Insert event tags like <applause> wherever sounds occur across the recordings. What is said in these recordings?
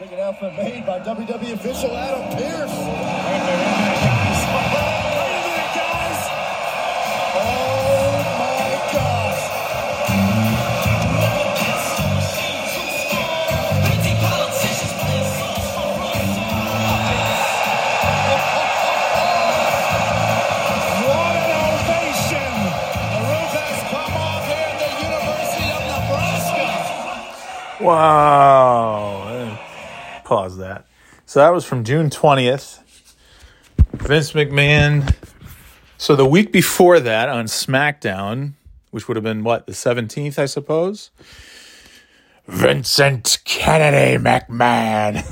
Big announcement made by WWE official Adam Pearce. Oh my gosh. What an ovation! The roof has come off here at the University of Nebraska. Wow. So that was from June 20th. Vince McMahon. So the week before that on SmackDown, which would have been what, the 17th, I suppose? Vincent Kennedy McMahon.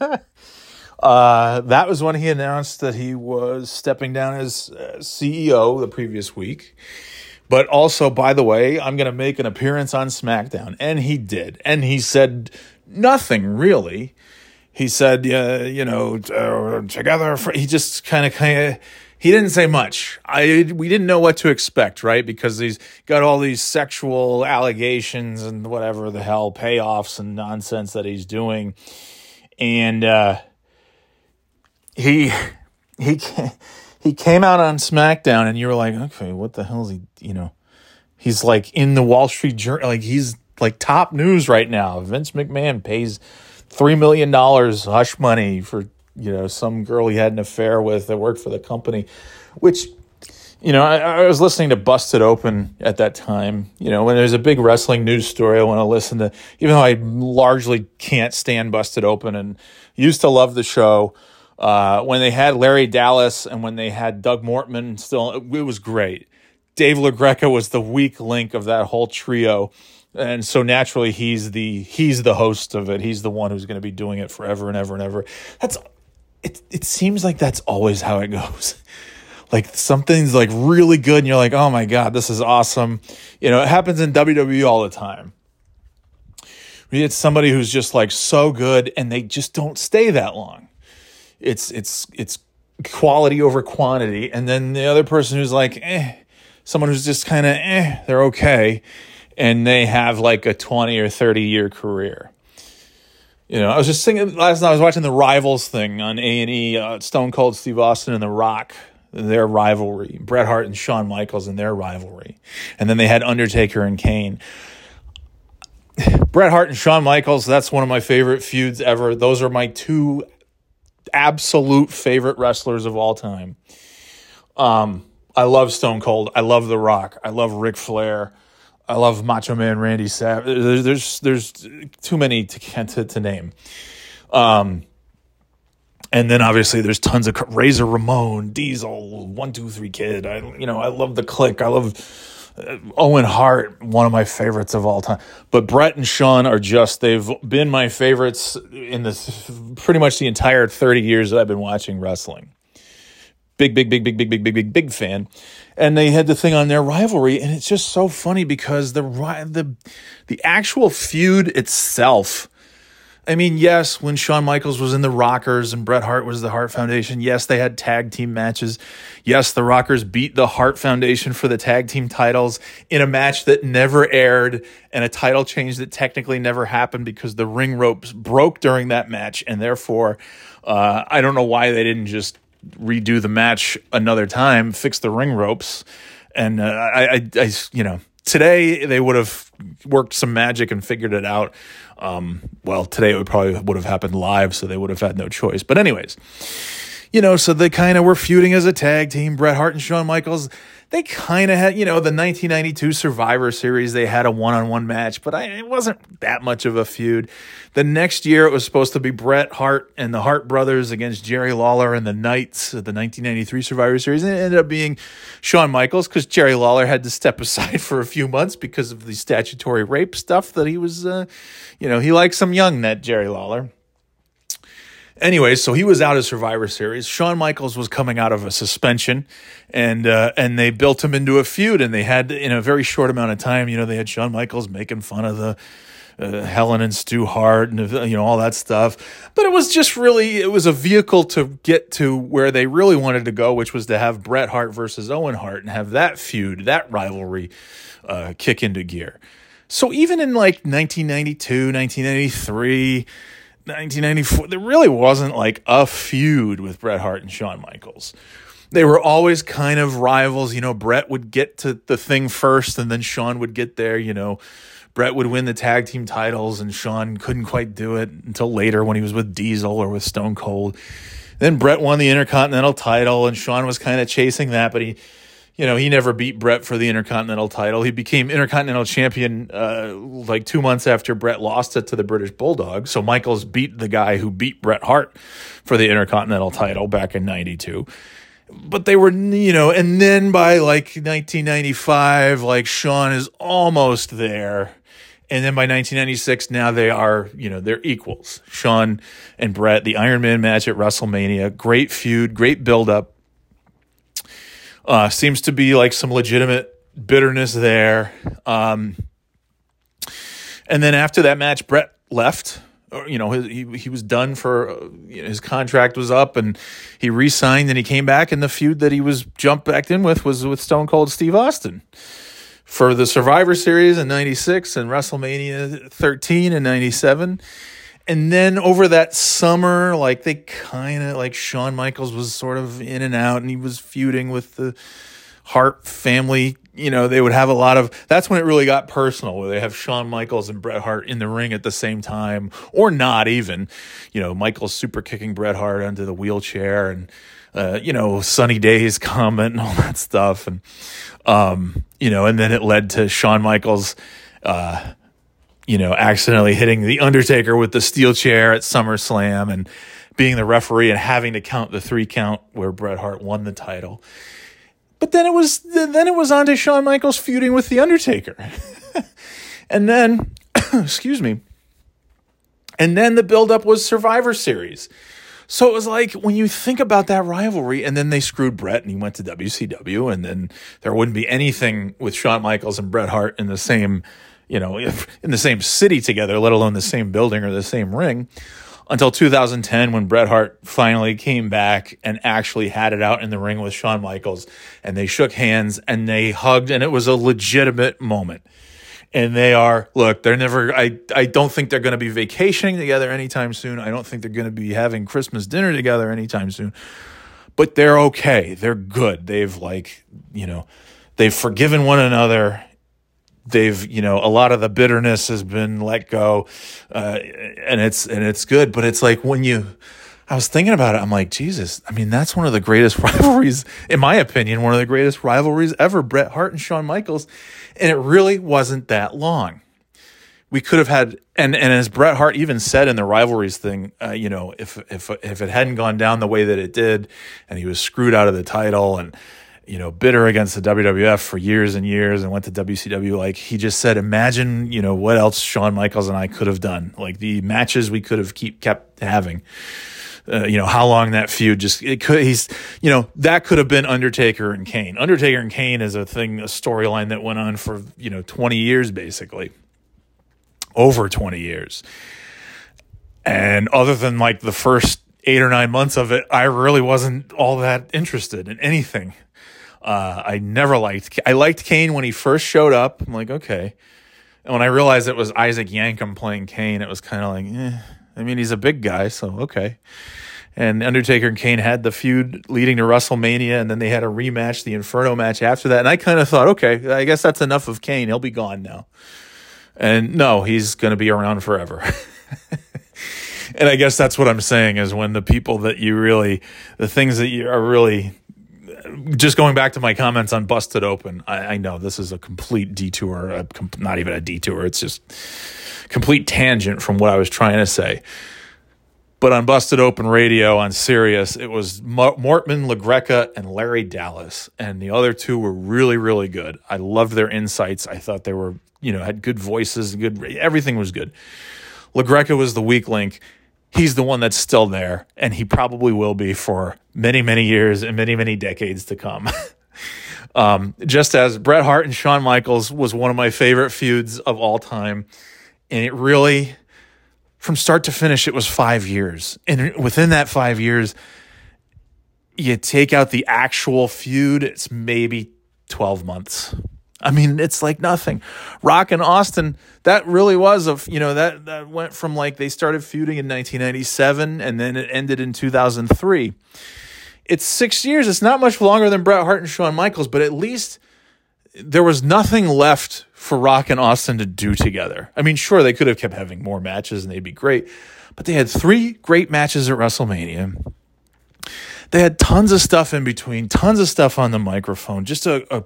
<laughs> uh, that was when he announced that he was stepping down as uh, CEO the previous week. But also, by the way, I'm going to make an appearance on SmackDown. And he did. And he said nothing really. He said, uh, you know, uh, together. For, he just kind of, kind of, he didn't say much. I we didn't know what to expect, right? Because he's got all these sexual allegations and whatever the hell payoffs and nonsense that he's doing, and uh, he he he came out on SmackDown, and you were like, okay, what the hell is he? You know, he's like in the Wall Street Journal, like he's like top news right now. Vince McMahon pays three million dollars hush money for you know some girl he had an affair with that worked for the company, which you know I, I was listening to Busted Open at that time. You know when there's a big wrestling news story, I want to listen to, even though I largely can't stand Busted Open and used to love the show. Uh, when they had Larry Dallas and when they had Doug Mortman, still it was great. Dave LaGreca was the weak link of that whole trio and so naturally he's the he's the host of it. He's the one who's going to be doing it forever and ever and ever. That's it it seems like that's always how it goes. <laughs> Like something's like really good and you're like oh my god this is awesome. You know it happens in WWE all the time. We get somebody who's just like so good and they just don't stay that long. It's it's it's quality over quantity. And then the other person who's like eh someone who's just kind of eh they're okay and they have like a 20 or 30 year career. You know, I was just thinking last night I was watching the Rivals thing on A&E, uh, Stone Cold Steve Austin and The Rock, their rivalry, Bret Hart and Shawn Michaels and their rivalry. And then they had Undertaker and Kane. Bret Hart and Shawn Michaels, that's one of my favorite feuds ever. Those are my two absolute favorite wrestlers of all time. Um, I love Stone Cold. I love The Rock. I love Ric Flair. I love Macho Man Randy Savage. There's there's, too many to, to to name. Um, and then obviously there's tons of Razor Ramon, Diesel, One Two Three Kid. I you know I love the Kliq. I love uh, Owen Hart, one of my favorites of all time. But Bret and Shawn are just they've been my favorites in this pretty much the entire 30 years that I've been watching wrestling big, big, big, big, big, big, big, big, big fan. And they had the thing on their rivalry, and it's just so funny because the the the actual feud itself. I mean, yes, when Shawn Michaels was in the Rockers and Bret Hart was the Hart Foundation, yes, they had tag team matches. Yes, the Rockers beat the Hart Foundation for the tag team titles in a match that never aired and a title change that technically never happened because the ring ropes broke during that match. And therefore, uh, I don't know why they didn't just redo the match another time, fix the ring ropes, and uh, I, I, I, you know, today they would have worked some magic and figured it out. Um, well, today it would probably would have happened live, so they would have had no choice. But anyways, you know, so they kind of were feuding as a tag team. Bret Hart and Shawn Michaels. They kind of had, you know, the 1992 Survivor Series. They had a one-on-one match, but I, it wasn't that much of a feud. The next year, it was supposed to be Bret Hart and the Hart brothers against Jerry Lawler and the Knights of the 1993 Survivor Series. And it ended up being Shawn Michaels because Jerry Lawler had to step <laughs> aside for a few months because of the statutory rape stuff that he was, uh, you know, he likes some young net Jerry Lawler. Anyway, so he was out of Survivor Series. Shawn Michaels was coming out of a suspension, and uh, and they built him into a feud. And they had in a very short amount of time, you know, they had Shawn Michaels making fun of the uh, Helen and Stu Hart and you know all that stuff. But it was just really it was a vehicle to get to where they really wanted to go, which was to have Bret Hart versus Owen Hart and have that feud, that rivalry, uh, kick into gear. So even in like 1992, 1993 1994, there really wasn't like a feud with Bret Hart and Shawn Michaels. They were always kind of rivals. You know, Bret would get to the thing first and then Shawn would get there. You know, Bret would win the tag team titles and Shawn couldn't quite do it until later when he was with Diesel or with Stone Cold. Then Bret won the Intercontinental title and Shawn was kind of chasing that, but he you know, he never beat Bret for the Intercontinental title. He became Intercontinental Champion uh, like two months after Bret lost it to the British Bulldog. So Michaels beat the guy who beat Bret Hart for the Intercontinental title back in 92. But they were, you know, and then by like 1995, like Shawn is almost there. And then by 1996, now they are, you know, they're equals. Shawn and Bret, the Iron Man match at WrestleMania, great feud, great build up uh, seems to be like some legitimate bitterness there. Um, and then after that match, Bret left. You know, he he was done for uh, you know, his contract was up, and he re-signed, and he came back, and the feud that he was jumped back in with was with Stone Cold Steve Austin for the Survivor Series in '96 and WrestleMania 13 in '97 and then over that summer, like they kind of like Shawn Michaels was sort of in and out, and he was feuding with the Hart family. You know, they would have a lot of. That's when it really got personal, where they have Shawn Michaels and Bret Hart in the ring at the same time, or not even. You know, Michaels super kicking Bret Hart under the wheelchair, and uh, you know, sunny days <laughs> comment and all that stuff, and um, you know, and then it led to Shawn Michaels. Uh, you know, accidentally hitting the Undertaker with the steel chair at SummerSlam and being the referee and having to count the three count where Bret Hart won the title. But then it was then it was on to Shawn Michaels feuding with the Undertaker. <laughs> and then <coughs> excuse me. And then the buildup was Survivor Series. So it was like when you think about that rivalry, and then they screwed Bret and he went to WCW, and then there wouldn't be anything with Shawn Michaels and Bret Hart in the same you know, in the same city together, let alone the same building or the same ring, until 2010 when Bret Hart finally came back and actually had it out in the ring with Shawn Michaels and they shook hands and they hugged and it was a legitimate moment. And they are, look, they're never, I, I don't think they're going to be vacationing together anytime soon. I don't think they're going to be having Christmas dinner together anytime soon. But they're okay. They're good. They've like, you know, they've forgiven one another they've you know a lot of the bitterness has been let go uh, and it's and it's good but it's like when you i was thinking about it i'm like jesus i mean that's one of the greatest <laughs> rivalries in my opinion one of the greatest rivalries ever bret hart and shawn michaels and it really wasn't that long. We could have had and and as bret hart even said in the rivalries thing uh, you know if if if it hadn't gone down the way that it did and he was screwed out of the title and you know, bitter against the WWF for years and years and went to WCW. Like he just said, imagine, you know, what else Shawn Michaels and I could have done. Like the matches we could have keep kept having. Uh, you know how long that feud just it could he's you know that could have been Undertaker and Kane. Undertaker and Kane is a thing a storyline that went on for you know 20 years basically. Over 20 years. And other than like the first 8 or 9 months of it, I really wasn't all that interested in anything uh, I never liked. I liked Kane when he first showed up. I'm like, okay. And when I realized it was Isaac Yankem playing Kane, it was kind of like, eh. I mean, he's a big guy, so okay. And Undertaker and Kane had the feud leading to WrestleMania, and then they had a rematch, the Inferno match after that. And I kind of thought, okay, I guess that's enough of Kane. He'll be gone now. And no, he's going to be around forever. <laughs> and I guess that's what I'm saying is when the people that you really, the things that you are really just going back to my comments on Busted Open, I, I know this is a complete detour, a, not even a detour. It's just complete tangent from what I was trying to say. But on Busted Open Radio on Sirius, it was Mortman, LaGreca, and Larry Dallas, and the other two were really, really good. I loved their insights. I thought they were, you know, had good voices, good everything was good. LaGreca was the weak link he's the one that's still there, and he probably will be for many, many years and many, many decades to come. <laughs> um, just as Bret Hart and Shawn Michaels was one of my favorite feuds of all time, and it really, from start to finish, it was five years, and within that five years, you take out the actual feud, it's maybe twelve months. I mean, it's like nothing. Rock and Austin, that really was a, you know, that, that went from like they started feuding in 1997 and then it ended in 2003. It's six years. It's not much longer than Bret Hart and Shawn Michaels, but at least there was nothing left for Rock and Austin to do together. I mean, sure, they could have kept having more matches and they'd be great, but they had three great matches at WrestleMania. They had tons of stuff in between, tons of stuff on the microphone, just a, a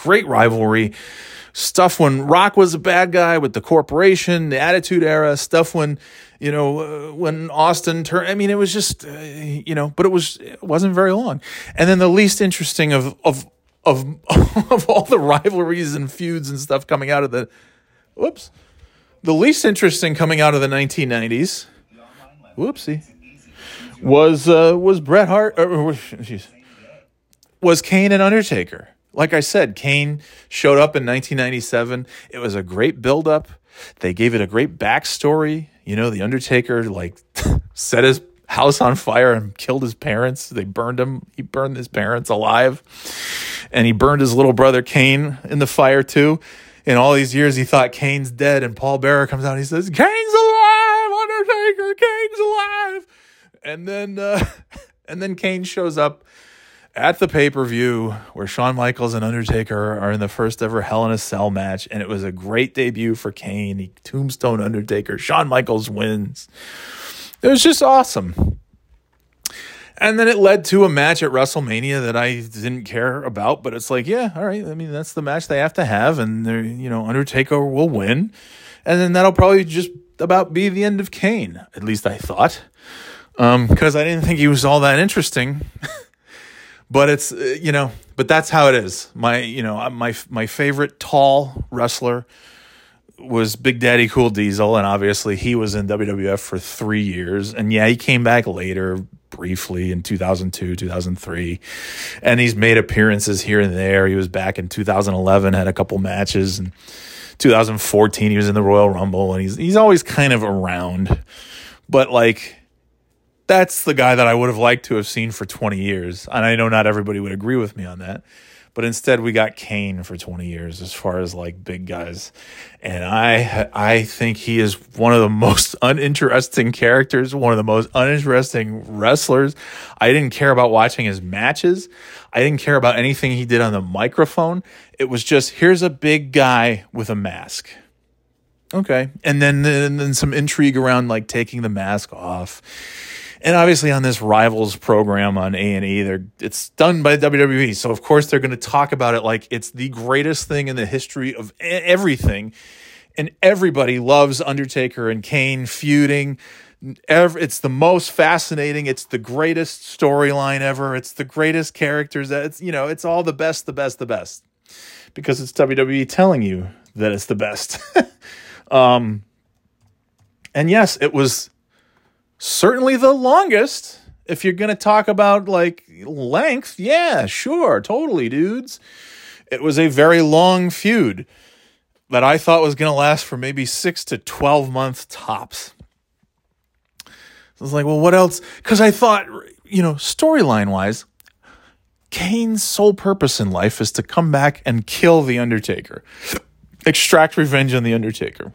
great rivalry. Stuff when Rock was a bad guy with the corporation, the Attitude Era. Stuff when you know uh, when Austin turned. I mean, it was just uh, you know, but it was it wasn't very long. And then the least interesting of of of <laughs> of all the rivalries and feuds and stuff coming out of the whoops, the least interesting coming out of the 1990s. Whoopsie. Was uh, was Bret Hart or, or was Kane and Undertaker? Like I said, Kane showed up in 1997. It was a great buildup. They gave it a great backstory. You know, The Undertaker, like, <laughs> set his house on fire and killed his parents. They burned him. He burned his parents alive. And he burned his little brother Kane in the fire, too. In all these years, he thought Kane's dead. And Paul Bearer comes out and he says, Kane's alive! Undertaker, Kane's alive! And then, uh, <laughs> and then Kane shows up at the pay per view where Shawn Michaels and Undertaker are in the first ever Hell in a Cell match, and it was a great debut for Kane. He tombstone Undertaker. Shawn Michaels wins. It was just awesome. And then it led to a match at WrestleMania that I didn't care about, but it's like, yeah, all right. I mean, that's the match they have to have, and they're, you know, Undertaker will win, and then that'll probably just about be the end of Kane. At least I thought, because um, I didn't think he was all that interesting. <laughs> but it's uh, you know but that's how it is. My you know my my favorite tall wrestler was Big Daddy Cool Diesel and obviously he was in WWF for 3 years. And yeah he came back later briefly in 2002 2003 and he's made appearances here and there. He was back in 2011 had a couple matches. And 2014 he was in the Royal Rumble and he's he's always kind of around. But like that's the guy that I would have liked to have seen for 20 years. And I know not everybody would agree with me on that. But instead we got Kane for 20 years as far as like big guys. And I I think he is one of the most <laughs> uninteresting characters, one of the most uninteresting wrestlers. I didn't care about watching his matches. I didn't care about anything he did on the microphone. It was just here's a big guy with a mask. Okay. And then, and then some intrigue around like taking the mask off and obviously on this rivals program on A&E, they're it's done by WWE. So of course they're going to talk about it like it's the greatest thing in the history of everything. And everybody loves Undertaker and Kane feuding. It's the most fascinating. It's the greatest storyline ever. It's the greatest characters. It's you know, it's all the best, the best, the best. Because it's WWE telling you that it's the best. <laughs> um and yes, it was certainly the longest. If you're going to talk about like length, yeah, sure, totally, dudes. It was a very long feud that I thought was going to last for maybe six to 12 months tops. So I was like, well, what else? Because I thought, you know, storyline wise, Kane's sole purpose in life is to come back and kill The Undertaker, extract revenge on The Undertaker.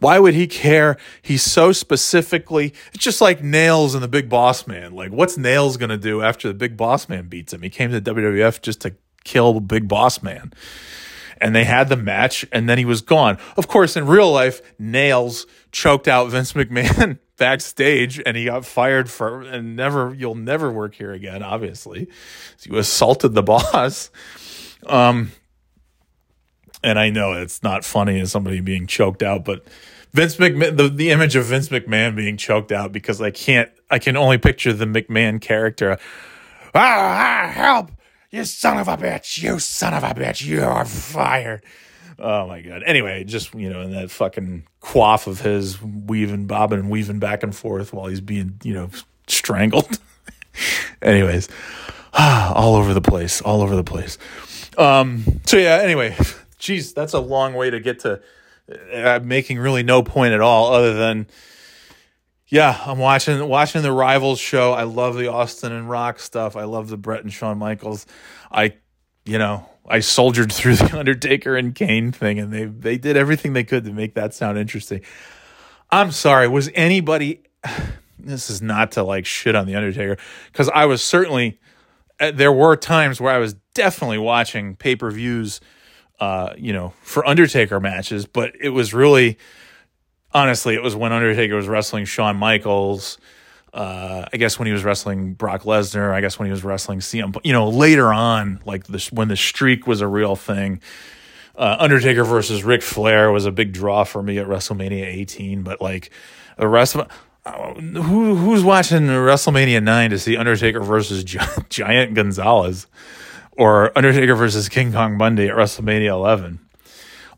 Why would he care? He's so specifically, it's just like Nails and the Big Boss Man. Like, what's Nails going to do after the Big Boss Man beats him? He came to WWF just to kill Big Boss Man. And they had the match, and then he was gone. Of course, in real life, Nails choked out Vince McMahon <laughs> backstage, and he got fired for, and never, you'll never work here again, obviously. You assaulted the boss. Um, and I know it's not funny as somebody being choked out, but Vince McMahon, the, the image of Vince McMahon being choked out because I can't, I can only picture the McMahon character. Ah, help! You son of a bitch! You son of a bitch! You are fired. Oh my god. Anyway, just you know, in that fucking quaff of his weaving, bobbing, and weaving back and forth while he's being, you know, strangled. <laughs> Anyways, <sighs> all over the place, all over the place. Um. So yeah. Anyway, geez, that's a long way to get to uh, making really no point at all other than yeah, I'm watching watching the Rivals show. I love the Austin and Rock stuff. I love the Bret and Shawn Michaels. I you know, I soldiered <laughs> through the Undertaker and Kane thing, and they they did everything they could to make that sound interesting. I'm sorry, was anybody? <sighs> This is not to like shit on the Undertaker because I was certainly uh, there were times where I was definitely watching pay per views, uh, you know, for Undertaker matches, but it was really, honestly, it was when Undertaker was wrestling Shawn Michaels. Uh, I guess when he was wrestling Brock Lesnar, I guess when he was wrestling CM, you know, later on, like this, when the streak was a real thing, uh, Undertaker versus Ric Flair was a big draw for me at WrestleMania 18. But like the rest of uh, who who's watching WrestleMania 9 to see Undertaker versus Gi- <laughs> Giant Gonzalez or Undertaker versus King Kong Bundy at WrestleMania 11?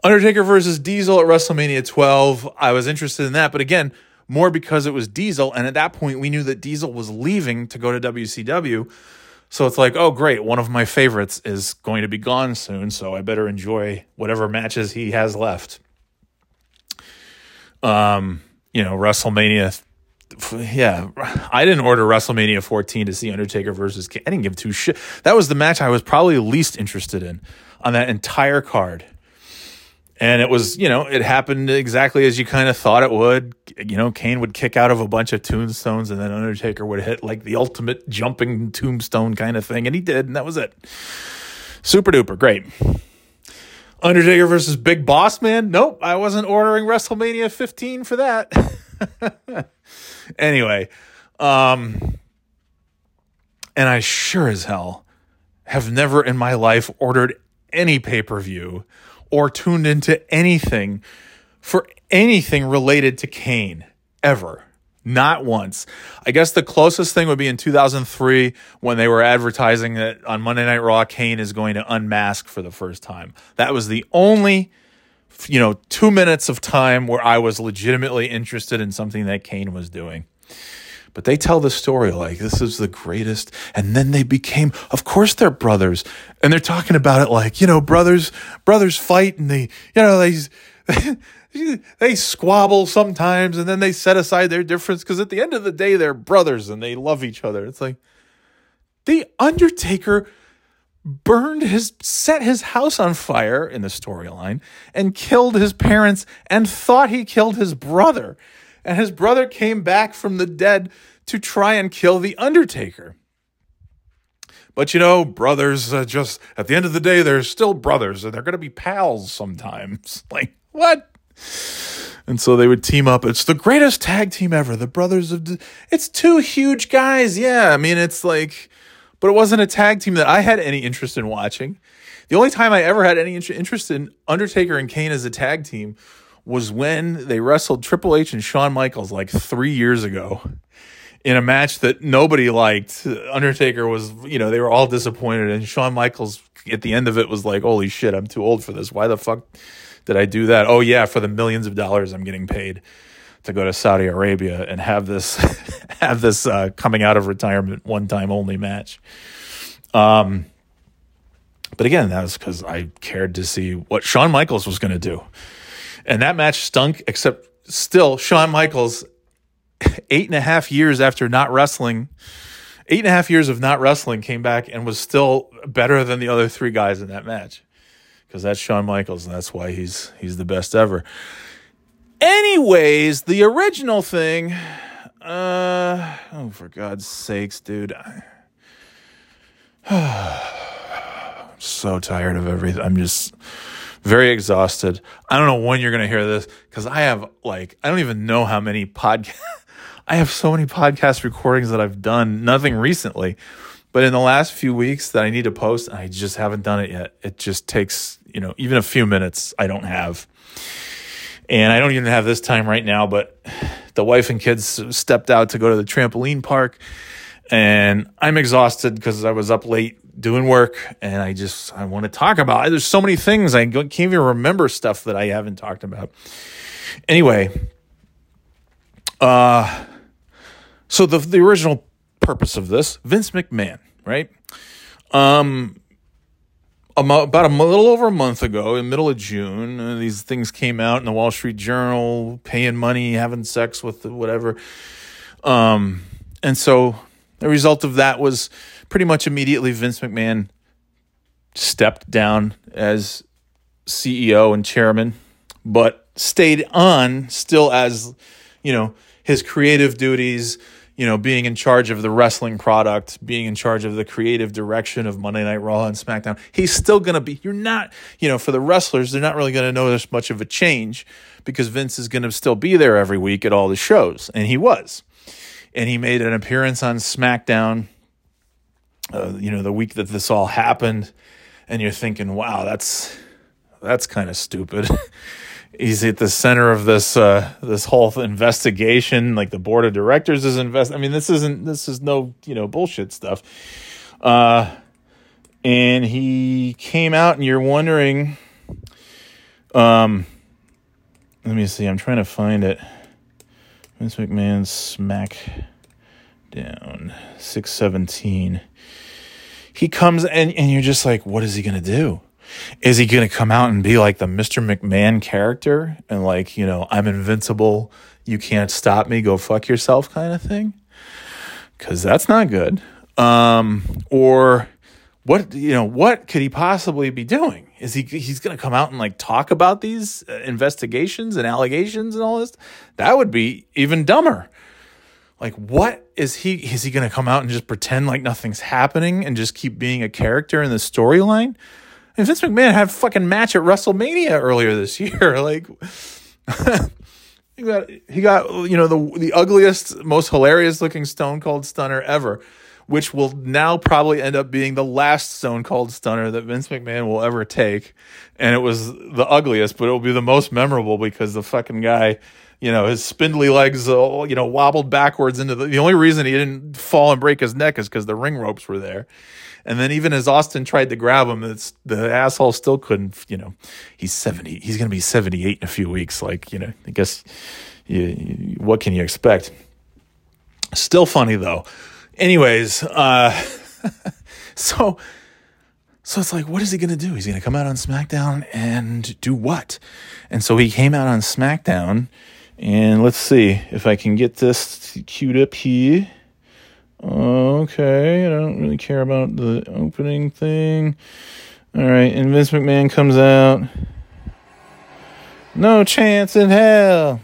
Undertaker versus Diesel at WrestleMania 12. I was interested in that, but again, more because it was Diesel. And at that point, we knew that Diesel was leaving to go to WCW. So it's like, oh, great. One of my favorites is going to be gone soon. So I better enjoy whatever matches he has left. Um, you know, WrestleMania. Yeah, I didn't order WrestleMania 14 to see Undertaker versus. I didn't give two shit. That was the match I was probably least interested in on that entire card. And it was, you know, it happened exactly as you kind of thought it would. You know, Kane would kick out of a bunch of tombstones and then Undertaker would hit like the ultimate jumping tombstone kind of thing. And he did, and that was it. Super duper. Great. Undertaker versus Big Boss Man? Nope, I wasn't ordering WrestleMania 15 for that. <laughs> anyway, um, and I sure as hell have never in my life ordered any pay per view or tuned into anything for anything related to Kane ever. Not once. I guess the closest thing would be in 2003 when they were advertising that on Monday Night Raw, Kane is going to unmask for the first time. That was the only, you know, two minutes of time where I was legitimately interested in something that Kane was doing. But they tell the story like this is the greatest. And then they became, of course, they're brothers. And they're talking about it like, you know, brothers, brothers fight and they, you know, they, <laughs> they squabble sometimes and then they set aside their difference because at the end of the day, they're brothers and they love each other. It's like the Undertaker burned his set his house on fire in the storyline and killed his parents and thought he killed his brother and his brother came back from the dead to try and kill the undertaker but you know brothers uh, just at the end of the day they're still brothers and they're going to be pals sometimes <laughs> like what and so they would team up. It's the greatest tag team ever. The brothers of. D- it's two huge guys. Yeah, I mean, it's like, but it wasn't a tag team that I had any interest in watching. The only time I ever had any interest in Undertaker and Kane as a tag team was when they wrestled Triple H and Shawn Michaels like three years ago in a match that nobody liked. Undertaker was, you know, they were all disappointed, and Shawn Michaels at the end of it was like, "Holy shit, I'm too old for this. Why the fuck did I do that? Oh yeah, for the millions of dollars I'm getting paid to go to Saudi Arabia and have this <laughs> have this uh, coming out of retirement one time only match." Um, but again, that was because I cared to see what Shawn Michaels was going to do. And that match stunk, except still, Shawn Michaels, eight and a half years after not wrestling, eight and a half years of not wrestling, came back and was still better than the other three guys in that match. Because that's Shawn Michaels, and that's why he's he's the best ever. Anyways, the original thing, uh, oh for God's sakes, dude. <sighs> I'm so tired of everything. I'm just very exhausted. I don't know when you're going to hear this because I have like, I don't even know how many podcasts, <laughs> I have so many podcast recordings that I've done, nothing recently, but in the last few weeks that I need to post, I just haven't done it yet. It just takes, you know, even a few minutes I don't have. And I don't even have this time right now, but the wife and kids stepped out to go to the trampoline park and I'm exhausted because I was up late doing work and I just I want to talk about. It. There's so many things I can't even remember stuff that I haven't talked about. Anyway, uh so the the original purpose of this, Vince McMahon, right? Um about a little over a month ago, in the middle of June, uh, these things came out in the Wall Street Journal, paying money, having sex with whatever. Um, and so the result of that was pretty much immediately Vince McMahon stepped down as CEO and chairman, but stayed on still as, you know, his creative duties, you know, being in charge of the wrestling product, being in charge of the creative direction of Monday Night Raw and SmackDown. He's still going to be, you're not, you know, for the wrestlers, they're not really going to notice much of a change because Vince is going to still be there every week at all the shows. And he was. And he made an appearance on SmackDown, uh, you know, the week that this all happened. And you're thinking, wow, that's, that's kind of stupid. <laughs> he's at the center of this uh, this whole investigation. Like the board of directors is invest. I mean, this isn't this is no you know bullshit stuff. Uh, and he came out, and you're wondering. Um, let me see. I'm trying to find it. Vince McMahon smack down six seventeen. He comes and and you're just like, what is he gonna do? Is he going to come out and be like the Mr. McMahon character and like, you know, I'm invincible, you can't stop me, go fuck yourself kind of thing? Cuz that's not good. Um or what you know, what could he possibly be doing? Is he he's going to come out and like talk about these uh, investigations and allegations and all this? That would be even dumber. Like what is he is he going to come out and just pretend like nothing's happening and just keep being a character in the storyline? And Vince McMahon had a fucking match at WrestleMania earlier this year. <laughs> Like <laughs> he got he got you know the the ugliest, most hilarious looking Stone Cold Stunner ever, which will now probably end up being the last Stone Cold Stunner that Vince McMahon will ever take. And it was the ugliest, but it will be the most memorable because the fucking guy you know, his spindly legs, uh, you know, wobbled backwards into the. The only reason he didn't fall and break his neck is because the ring ropes were there. And then even as Austin tried to grab him, the asshole still couldn't. You know, he's seventy. He's going to be seventy eight in a few weeks. Like you know, I guess you, you, what can you expect? Still funny though. Anyways, uh, <laughs> so so it's like, what is he going to do? He's going to come out on SmackDown and do what? And so he came out on SmackDown, and let's see if I can get this queued up here. Okay, I don't really care about the opening thing. All right, and Vince McMahon comes out. No chance in hell.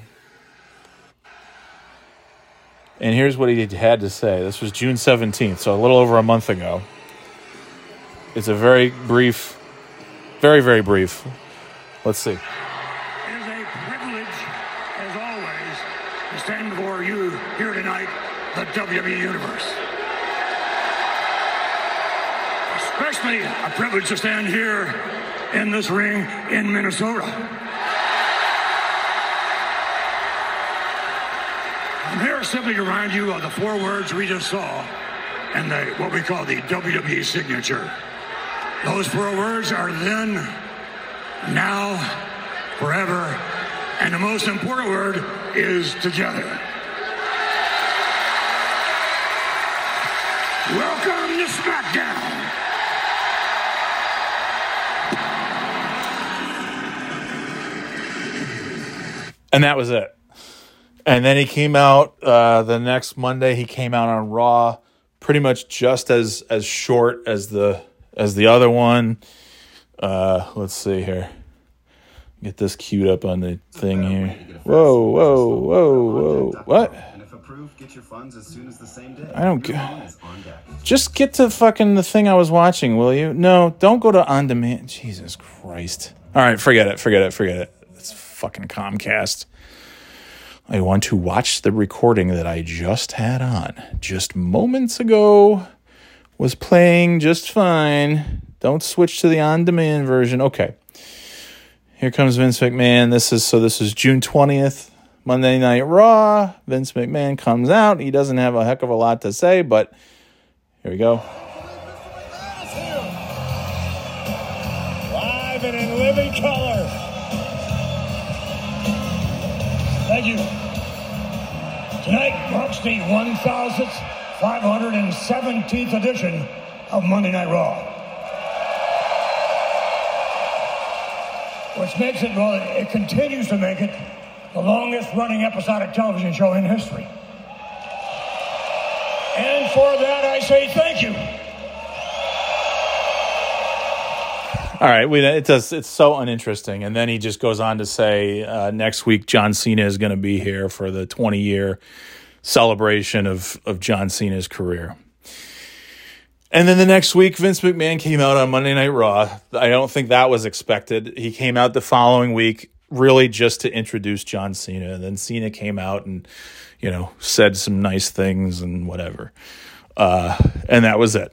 And here's what he had to say. This was June 17th, so a little over a month ago. It's a very brief, very, very brief. Let's see. It is a privilege, as always, to stand before you here tonight the WWE Universe. Especially a privilege to stand here in this ring in Minnesota. I'm here simply to remind you of the four words we just saw and the, what we call the WWE signature. Those four words are then, now, forever, and the most important word is together. Welcome to SmackDown. And that was it. And then he came out uh, the next Monday. He came out on Raw, pretty much just as as short as the as the other one. Uh, let's see here. Get this queued up on the thing here. Whoa, whoa, whoa, whoa! What? And if approved, get your funds as soon as the same day. I don't get- loan is on deck. Just get to fucking the thing I was watching, will you? No, don't go to on demand. Jesus Christ! All right, forget it. Forget it. Forget it. Fucking Comcast. I want to watch the recording that I just had on just moments ago. Was playing just fine. Don't switch to the on demand version. Okay. Here comes Vince McMahon. This is so this is June 20th, Monday Night Raw. Vince McMahon comes out. He doesn't have a heck of a lot to say, but here we go. Live and in living color. Thank you. Tonight marks the 1,517th edition of Monday Night Raw. Which makes it, well, it continues to make it the longest running episodic television show in history. And for that, I say thank you. All right, we, it does. It's so uninteresting, and then he just goes on to say uh, next week John Cena is going to be here for the 20 year celebration of of John Cena's career. And then the next week, Vince McMahon came out on Monday Night Raw. I don't think that was expected. He came out the following week, really just to introduce John Cena. And then Cena came out and, you know, said some nice things and whatever. Uh, and that was it.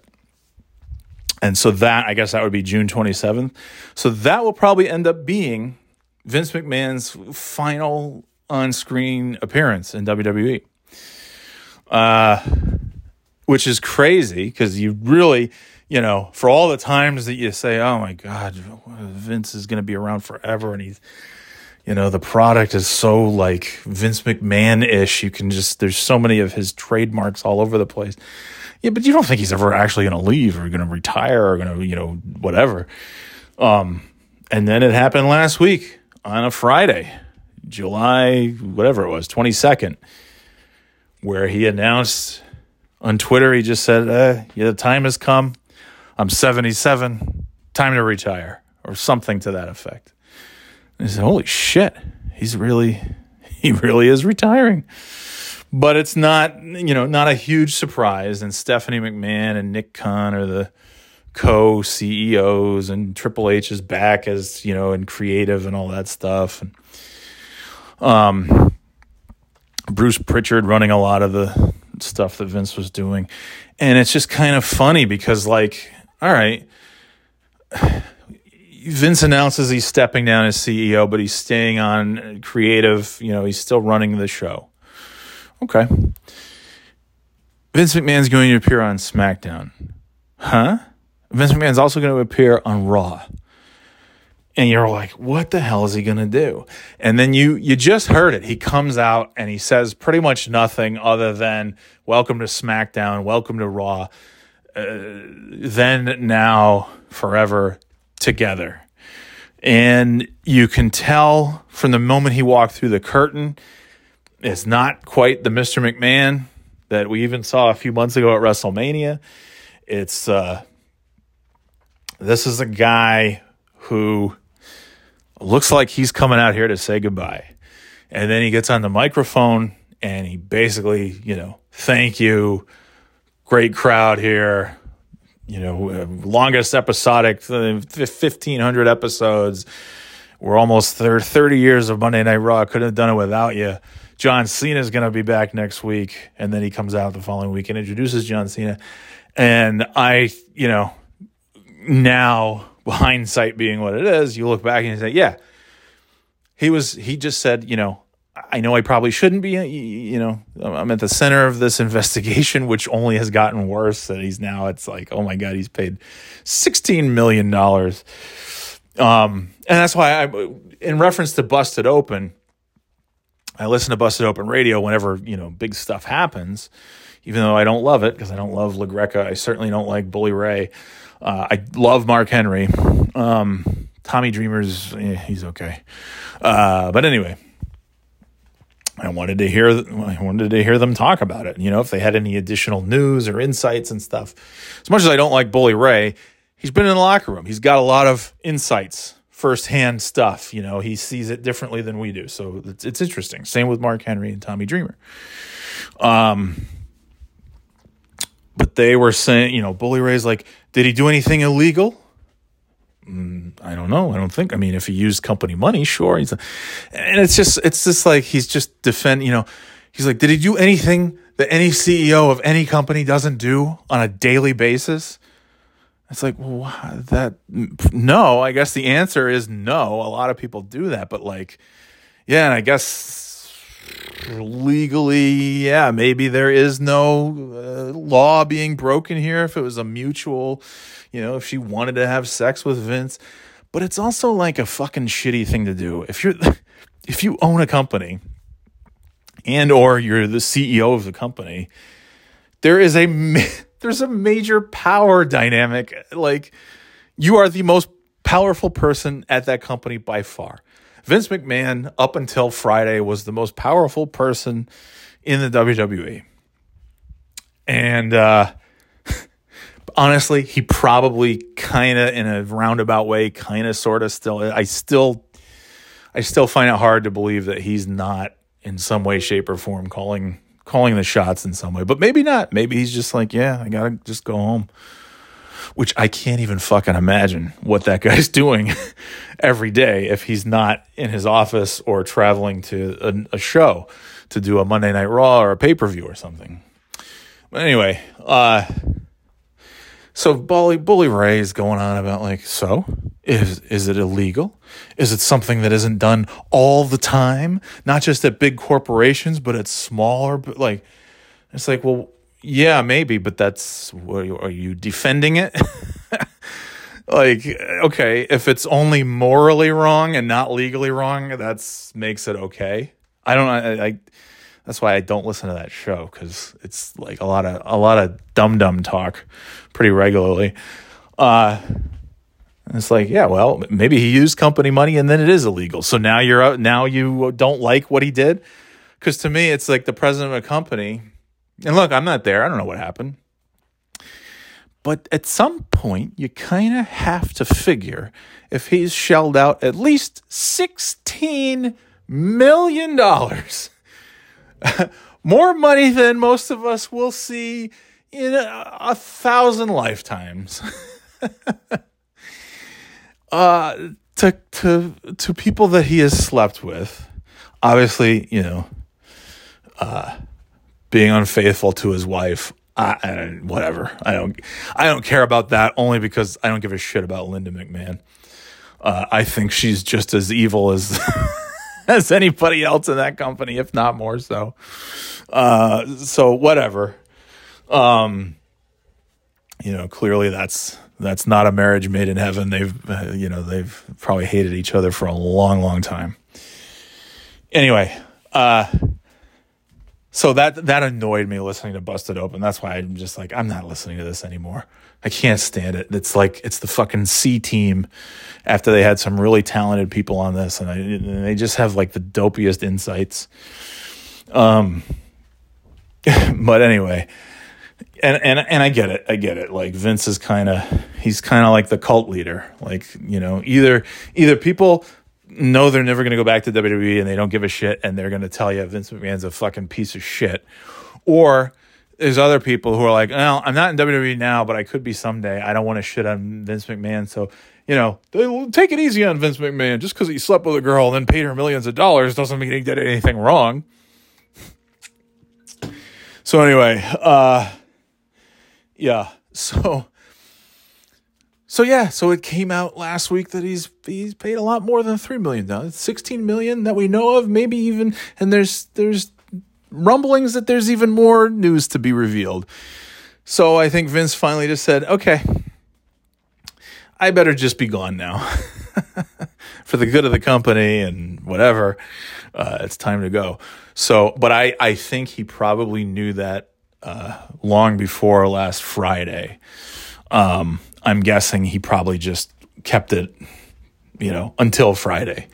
And so that, I guess that would be June 27th. So that will probably end up being Vince McMahon's final on screen appearance in WWE. Uh, which is crazy because you really, you know, for all the times that you say, oh my God, Vince is going to be around forever and he's, you know, the product is so like Vince McMahon ish. You can just, there's so many of his trademarks all over the place. Yeah, but you don't think he's ever actually going to leave or going to retire or going to, you know, whatever. Um, and then it happened last week on a Friday, July, whatever it was, 22nd, where he announced on Twitter, he just said, uh, yeah, the time has come. I'm 77. Time to retire, or something to that effect. And he said, holy shit, he's really, <laughs> he really is retiring. But it's not, you know, not a huge surprise. And Stephanie McMahon and Nick Khan are the co CEOs, and Triple H is back as, you know, and creative and all that stuff. And, um, Bruce Pritchard running a lot of the stuff that Vince was doing. And it's just kind of funny because, like, all right, Vince announces he's stepping down as CEO, but he's staying on creative. You know, he's still running the show. Okay. Vince McMahon's going to appear on SmackDown. Huh? Vince McMahon's also going to appear on Raw and you're like what the hell is he going to do and then you you just heard it he comes out and he says pretty much nothing other than welcome to smackdown welcome to raw uh, then now forever together and you can tell from the moment he walked through the curtain it's not quite the mr mcmahon that we even saw a few months ago at wrestlemania it's uh this is a guy who looks like he's coming out here to say goodbye. And then he gets on the microphone and he basically, you know, thank you, great crowd here, you know, longest episodic, 1,500 episodes. We're almost 30 years of Monday Night Raw. Couldn't have done it without you. John Cena is going to be back next week. And then he comes out the following week and introduces John Cena. And I, you know, now <laughs> hindsight being what it is, you look back and you say, yeah, he was, he just said, you know, I know I probably shouldn't be, you know, I'm at the center of this <laughs> investigation, which only has gotten worse. And he's now, it's like, oh my God, he's paid $16 million. Um, and that's why I, in reference to Busted Open, I listen to Busted Open Radio whenever, you know, big stuff happens, even though I don't love it because I don't love LaGreca. I certainly don't like Bully Ray. Uh, I love Mark Henry. Um, Tommy Dreamer's eh, he's okay, uh, but anyway, I wanted to hear I wanted to hear them talk about it. You know, if they had any additional news or insights and stuff. As much as I don't like Bully Ray, he's been in the locker room. He's got a lot of insights, firsthand stuff. You know, he sees it differently than we do, so it's, it's interesting. Same with Mark Henry and Tommy Dreamer. Um, but they were saying, you know, Bully Ray's like, did he do anything illegal? Mm, I don't know. I don't think. I mean, if he used company money, sure. He's, and it's just, it's just like he's just defend. You know, he's like, did he do anything that any CEO of any company doesn't do on a daily basis? It's like, well, that no. I guess the answer is no. A lot of people do that, but like, yeah, and I guess legally, yeah, maybe there is no uh, law being broken here if it was a mutual, you know, if she wanted to have sex with Vince. But it's also like a fucking shitty thing to do. If you're <laughs> if you own a company and or you're the CEO of the company, there is a there's a major power dynamic like you are the most powerful person at that company by far. Vince McMahon, up until Friday, was the most powerful person in the WWE. And uh, <laughs> honestly, he probably kind of in a roundabout way, kind of, sort of still. I still, I still find it hard to believe that he's not in some way, shape, or form calling calling the shots in some way. But maybe not. Maybe he's just like, yeah, I gotta just go home. Which I can't even fucking imagine what that guy's <laughs> doing <laughs> every day if he's not in his office or traveling to a, a show to do a Monday Night Raw or a pay per view or something. But anyway, uh, so Bully Bully Ray is going on about like, so is is it illegal? Is it something that isn't done all the time, not just at big corporations, but at smaller? Like, it's like, well, yeah, maybe, but that's are you defending it? <laughs> like, okay, if it's only morally wrong and not legally wrong, that's makes it okay. I don't. I, I that's why I don't listen to that show because it's like a lot of a lot of dumb dumb talk, pretty regularly. Uh, it's like, yeah, well, maybe he used company money and then it is illegal. So now you're out. Now you don't like what he did. Because to me, it's like the president of a company. And look, I'm not there. I don't know what happened. But at some point, you kind of have to figure if he's shelled out at least $16 million <laughs> more money than most of us will see in a, a thousand lifetimes. <laughs> uh, to to to people that he has slept with, obviously, you know, uh, being unfaithful to his wife. I, I, whatever. I don't. I don't care about that only because I don't give a shit about Linda McMahon. Uh, I think she's just as evil as <laughs> as anybody else in that company, if not more so. Uh, so whatever. Um, you know, clearly that's that's not a marriage made in heaven. They've uh, you know they've probably hated each other for a long, long time. Anyway, uh, so that that annoyed me listening to Busted Open. That's why I'm just like I'm not listening to this anymore. I can't stand it. It's like it's the fucking C team after they had some really talented people on this, and, I, and they just have like the dopiest insights. Um, <laughs> but anyway, and and and I get it. I get it. Like Vince is kind of he's kind of like the cult leader. Like you know, either either people know they're never going to go back to WWE and they don't give a shit, and they're going to tell you Vince McMahon's a fucking piece of shit, or there's other people who are like, well, I'm not in WWE now, but I could be someday. I don't want to shit on Vince McMahon. So, you know, take it easy on Vince McMahon. Just because he slept with a girl and then paid her millions of dollars doesn't mean he did anything wrong. So, anyway, uh, yeah. <laughs> So, so yeah, so it came out last week that he's he's paid a lot more than three million dollars, sixteen million that we know of, maybe even. And there's there's rumblings that there's even more news to be revealed. So I think Vince finally just said, okay, I better just be gone now. <laughs> For the good of the company and whatever, uh, it's time to go. So, but I, I think he probably knew that uh, long before last Friday. Um, I'm guessing he probably just kept it, you know, until Friday.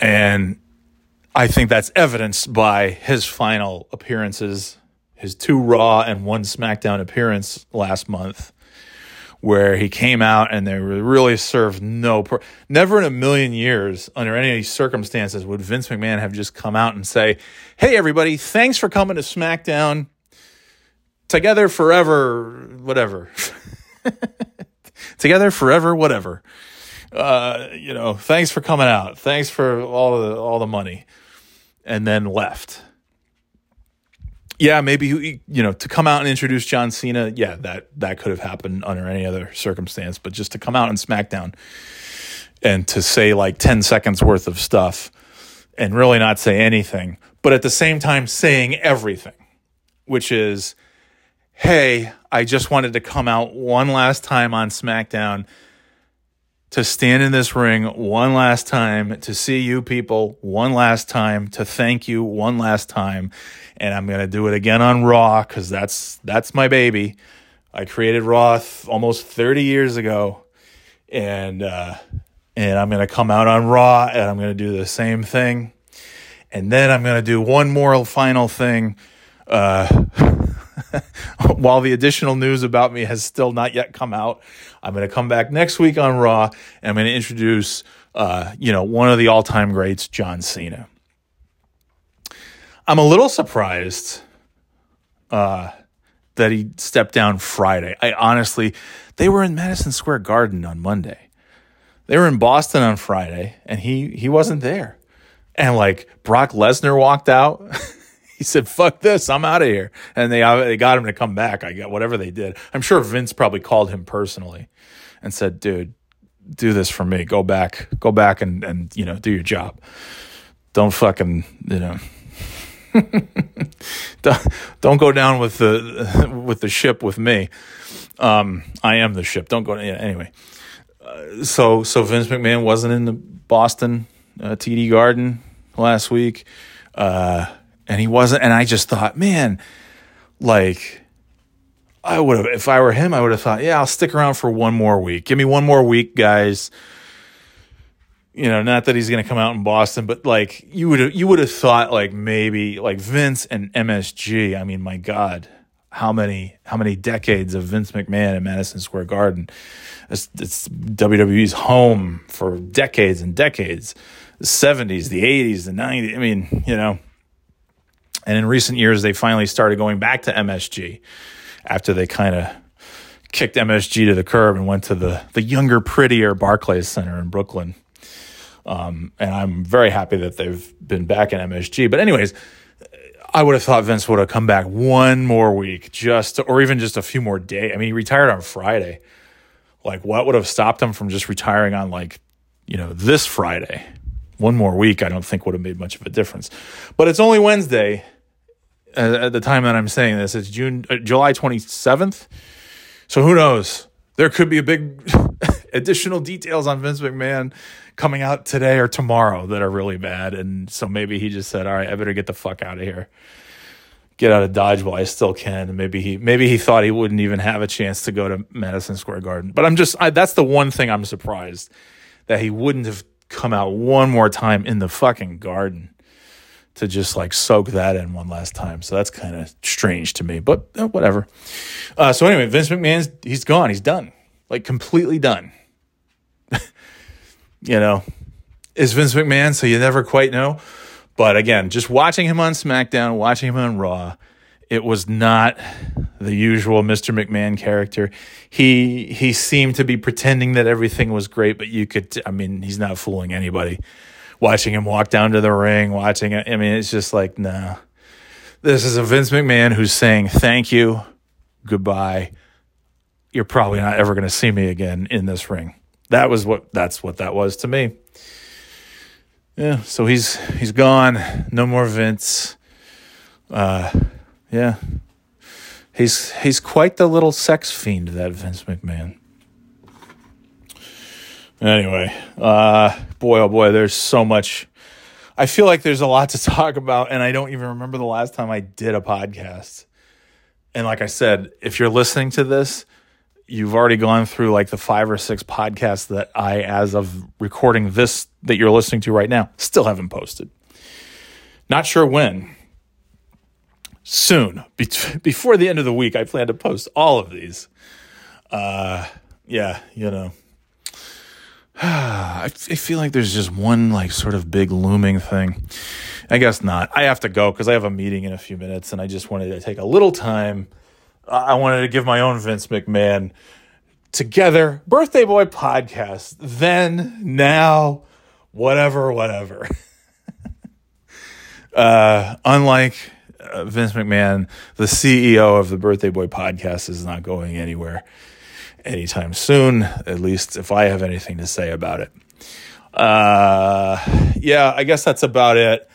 And I think that's evidenced by his final appearances, his two Raw and one SmackDown appearance last month, where he came out and they really served no. Pur- Never in a million years, under any circumstances, would Vince McMahon have just come out and say, "Hey, everybody, thanks for coming to SmackDown. Together forever, whatever. <laughs> Together forever, whatever." Uh, you know, thanks for coming out. Thanks for all the all the money and then left. Yeah, maybe you know to come out and introduce John Cena. Yeah, that that could have happened under any other circumstance, but just to come out in SmackDown and to say like ten seconds worth of stuff and really not say anything, but at the same time saying everything, which is, hey, I just wanted to come out one last time on SmackDown to stand in this ring one last time, to see you people one last time, to thank you one last time. And I'm going to do it again on Raw because that's, that's my baby. I created Raw th- almost 30 years ago. And, uh, and I'm going to come out on Raw and I'm going to do the same thing. And then I'm going to do one more final thing. Uh, <laughs> <laughs> while the additional news about me has still not yet come out, I'm going to come back next week on Raw and I'm going to introduce, uh, you know, one of the all time greats, John Cena. I'm a little surprised uh, that he stepped down Friday. I honestly, they were in Madison Square Garden on Monday. They were in Boston on Friday, and he he wasn't there. And like Brock Lesnar walked out. <laughs> he said, "Fuck this, I'm out of here." And they they got him to come back. I got whatever they did. I'm sure Vince probably called him personally and said, "Dude, do this for me. Go back, go back, and and you know do your job. Don't fucking you know." <laughs> don't, don't go down with the <laughs> with the ship with me. Um, I am the ship. Don't go. Yeah, anyway, uh, so so Vince McMahon wasn't in the Boston uh, TD Garden last week, uh, and he wasn't. And I just thought, man, like I would have if I were him, I would have thought, yeah, I'll stick around for one more week. Give me one more week, guys you know, not that he's going to come out in Boston, but like you would have, you would have thought like maybe like Vince and MSG. I mean, my God, how many how many decades of Vince McMahon at Madison Square Garden? It's, it's WWE's home for decades and decades. The seventies, the eighties, the nineties. I mean, you know. And in recent years, they finally started going back to MSG after they kind of kicked MSG to the curb and went to the the younger, prettier Barclays Center in Brooklyn. Um, and I'm very happy that they've been back in MSG. But anyways, I would have thought Vince would have come back one more week, just to, or even just a few more days. I mean, he retired on Friday. Like, what would have stopped him from just retiring on like, you know, this Friday? One more week, I don't think would have made much of a difference. But it's only Wednesday. At the time that I'm saying this, it's June, uh, July 27th. So who knows? There could be a big <laughs> additional details on Vince McMahon coming out today or tomorrow that are really bad. And so maybe he just said, all right, I better get the fuck out of here. Get out of Dodge while I still can. And maybe he maybe he thought he wouldn't even have a chance to go to Madison Square Garden. But I'm just I, that's the one thing I'm surprised that he wouldn't have come out one more time in the fucking garden to just like soak that in one last time. So that's kind of strange to me, but uh, whatever. Uh, so anyway, Vince McMahon's he's gone. He's done, like completely done <laughs> you know, is Vince McMahon, so you never quite know. But again, just watching him on SmackDown, watching him on Raw, it was not the usual Mr. McMahon character. He he seemed to be pretending that everything was great, but you could I mean, he's not fooling anybody. Watching him walk down to the ring, watching it, I mean, it's just like, nah. This is a Vince McMahon who's saying thank you, goodbye. You're probably not ever going to see me again in this ring that was what that's what that was to me. Yeah, so he's he's gone. No more Vince. Uh, yeah, he's he's quite the little sex fiend that Vince McMahon. Anyway, uh, boy oh boy, there's so much. I feel like there's a lot to talk about, and I don't even remember the last time I did a podcast. And like I said, if you're listening to this, you've already gone through like the five or six podcasts that I, as of recording this that you're listening to right now, still haven't posted. Not sure when. Soon, Be- <laughs> before the end of the week, I plan to post all of these. Uh, yeah, you know. <sighs> I, f- I feel like there's just one like sort of big looming thing. I guess not. I have to go because I have a meeting in a few minutes, and I just wanted to take a little time I wanted to give my own Vince McMahon together birthday boy podcast. Then, now, whatever, whatever. <laughs> uh, unlike uh, Vince McMahon, the CEO of the Birthday Boy podcast is not going anywhere anytime soon, at least if I have anything to say about it. Uh, yeah, I guess that's about it.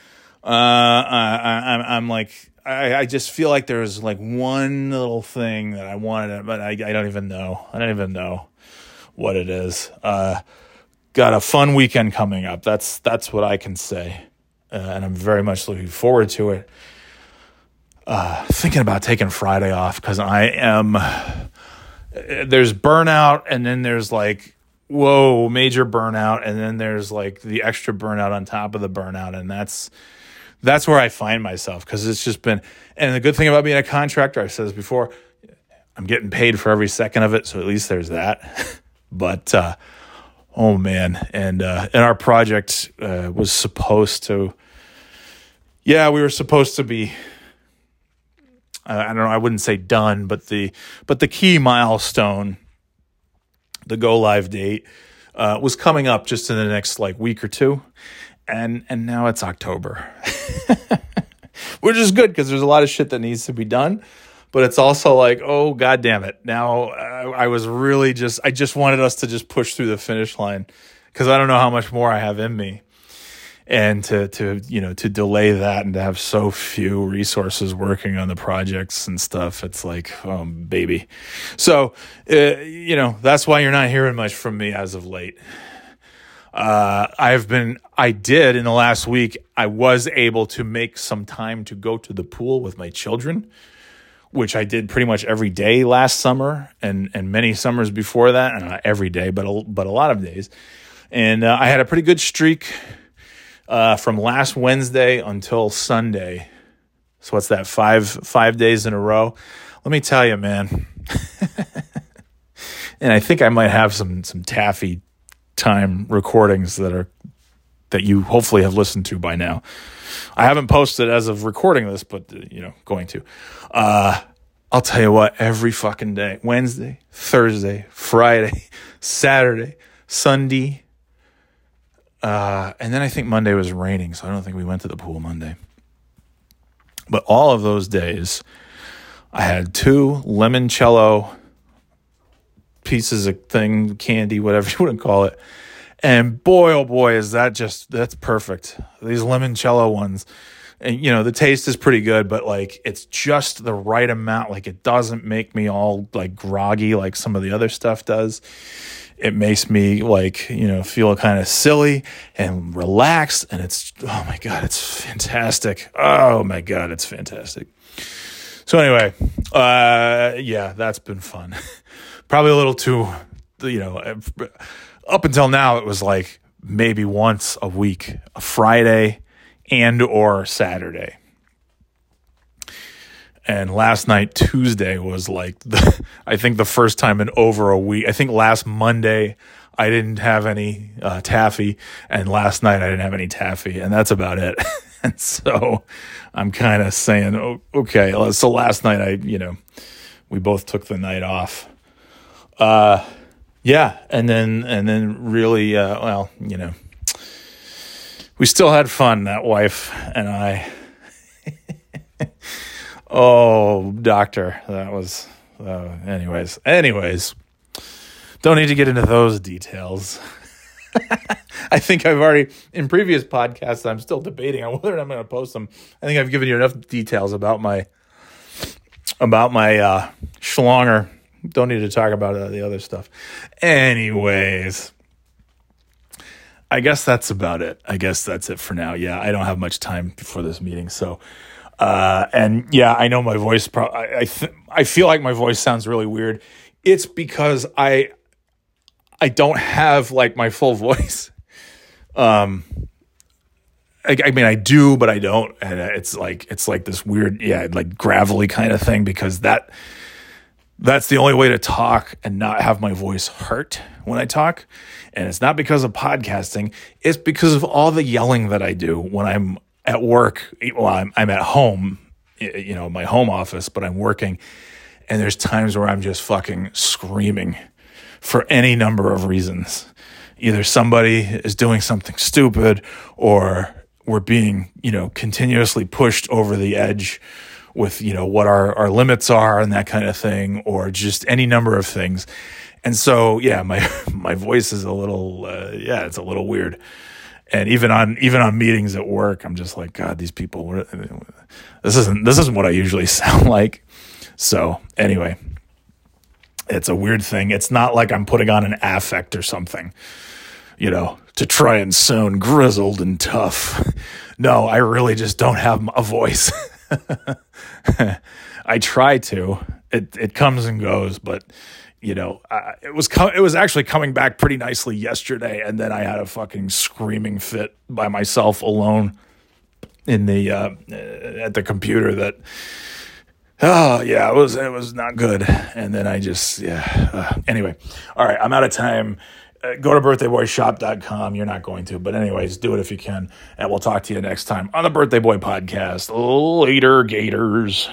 Uh, I, I, I'm like, I, I just feel like there's like one little thing that I wanted, but I, I don't even know. I don't even know what it is. Uh, got a fun weekend coming up. That's that's what I can say, uh, and I'm very much looking forward to it. Uh, thinking about taking Friday off because I am. There's burnout, and then there's like whoa, major burnout, and then there's like the extra burnout on top of the burnout, and that's that's where I find myself because it's just been. And the good thing about being a contractor, I've said this before, I'm getting paid for every second of it, so at least there's that. <laughs> but uh, oh man, and uh, and our project uh, was supposed to. Yeah, we were supposed to be. I don't know. I wouldn't say done, but the but the key milestone, the go live date, uh, was coming up just in the next like week or two, and and now it's October, <laughs> which is good because there's a lot of shit that needs to be done, but it's also like oh god damn it now uh, I was really just I just wanted us to just push through the finish line because I don't know how much more I have in me and to to you know to delay that and to have so few resources working on the projects and stuff it's like oh baby so uh, you know that's why you're not hearing much from me as of late uh, I've been, I did in the last week, I was able to make some time to go to the pool with my children, which I did pretty much every day last summer and, and many summers before that. And not every day, but a, but a lot of days. And uh, I had a pretty good streak uh, from last Wednesday until Sunday. So what's that? Five five days in a row. Let me tell you, man. <laughs> and I think I might have some some taffy time recordings that are that you hopefully have listened to by now. I haven't posted as of recording this, but uh, you know, going to. Uh, I'll tell you what, every fucking day, Wednesday, Thursday, Friday, <laughs> Saturday, Sunday, uh, and then I think Monday was raining, so I don't think we went to the pool Monday. But all of those days, I had two limoncello pieces of thing, candy, whatever <laughs> you want to call it. And boy, oh boy, is that just that's perfect. These limoncello ones. And you know, the taste is pretty good, but like it's just the right amount. Like it doesn't make me all like groggy like some of the other stuff does. It makes me like, you know, feel kind of silly and relaxed. And it's, oh my God, it's fantastic. Oh my God, it's fantastic. So anyway, uh, yeah, that's been fun. <laughs> Probably a little too, you know, up until now, it was like maybe once a week, a Friday and or Saturday. And last night, Tuesday, was like the, <laughs> I think the first time in over a week. I think last Monday I didn't have any uh, taffy, and last night I didn't have any taffy, and that's about it. <laughs> and so I'm kind of saying, oh, okay. So last night I, you know, we both took the night off. Uh, yeah, and then and then really, uh, well, you know, we still had fun. That wife and I. <laughs> oh, doctor, that was. Uh, anyways, anyways, don't need to get into those details. <laughs> I think I've already in previous podcasts. I'm still debating on whether I'm going to post them. I think I've given you enough details about my about my uh, schlonger. Don't need to talk about uh, the other stuff. Anyways, I guess that's about it. I guess that's it for now. Yeah, I don't have much time before this meeting, so. Uh, and yeah, I know my voice. Pro- I I, th- I feel like my voice sounds really weird. It's because I I don't have like my full <laughs> voice. Um, I, I, mean, I do, but I don't, and it's like it's like this weird, yeah, like gravelly kind of thing because that that's the only way to talk and not have my voice hurt when I talk. And it's not because of podcasting; it's because of all the yelling that I do when I'm at work. Well, I'm, I'm at home, you know, my home office, but I'm working, and there's times where I'm just fucking screaming for any number of reasons. Either somebody is doing something stupid or we're being, you know, continuously pushed over the edge with, you know, what our, our limits are and that kind of thing, or just any number of things. And so, yeah, my, <laughs> my voice is a little, uh, yeah, it's a little weird. And even on, even on meetings at work, I'm just like, God, these people, this isn't, this isn't what I usually <laughs> sound like. So anyway, it's a weird thing. It's not like I'm putting on an affect or something, you know, to try and sound grizzled and tough. <laughs> No, I really just don't have a voice. <laughs> I try to. It it comes and goes, but you know, I, it was co- it was actually coming back pretty nicely yesterday, and then I had a fucking screaming fit by myself alone in the uh, at the computer that oh yeah it was it was not good. And then i just yeah uh, anyway. All right i'm out of time. Uh, go to birthdayboyshop.com you're not going to but anyways do it if you can and we'll talk to you next time on the birthday boy podcast. Later gators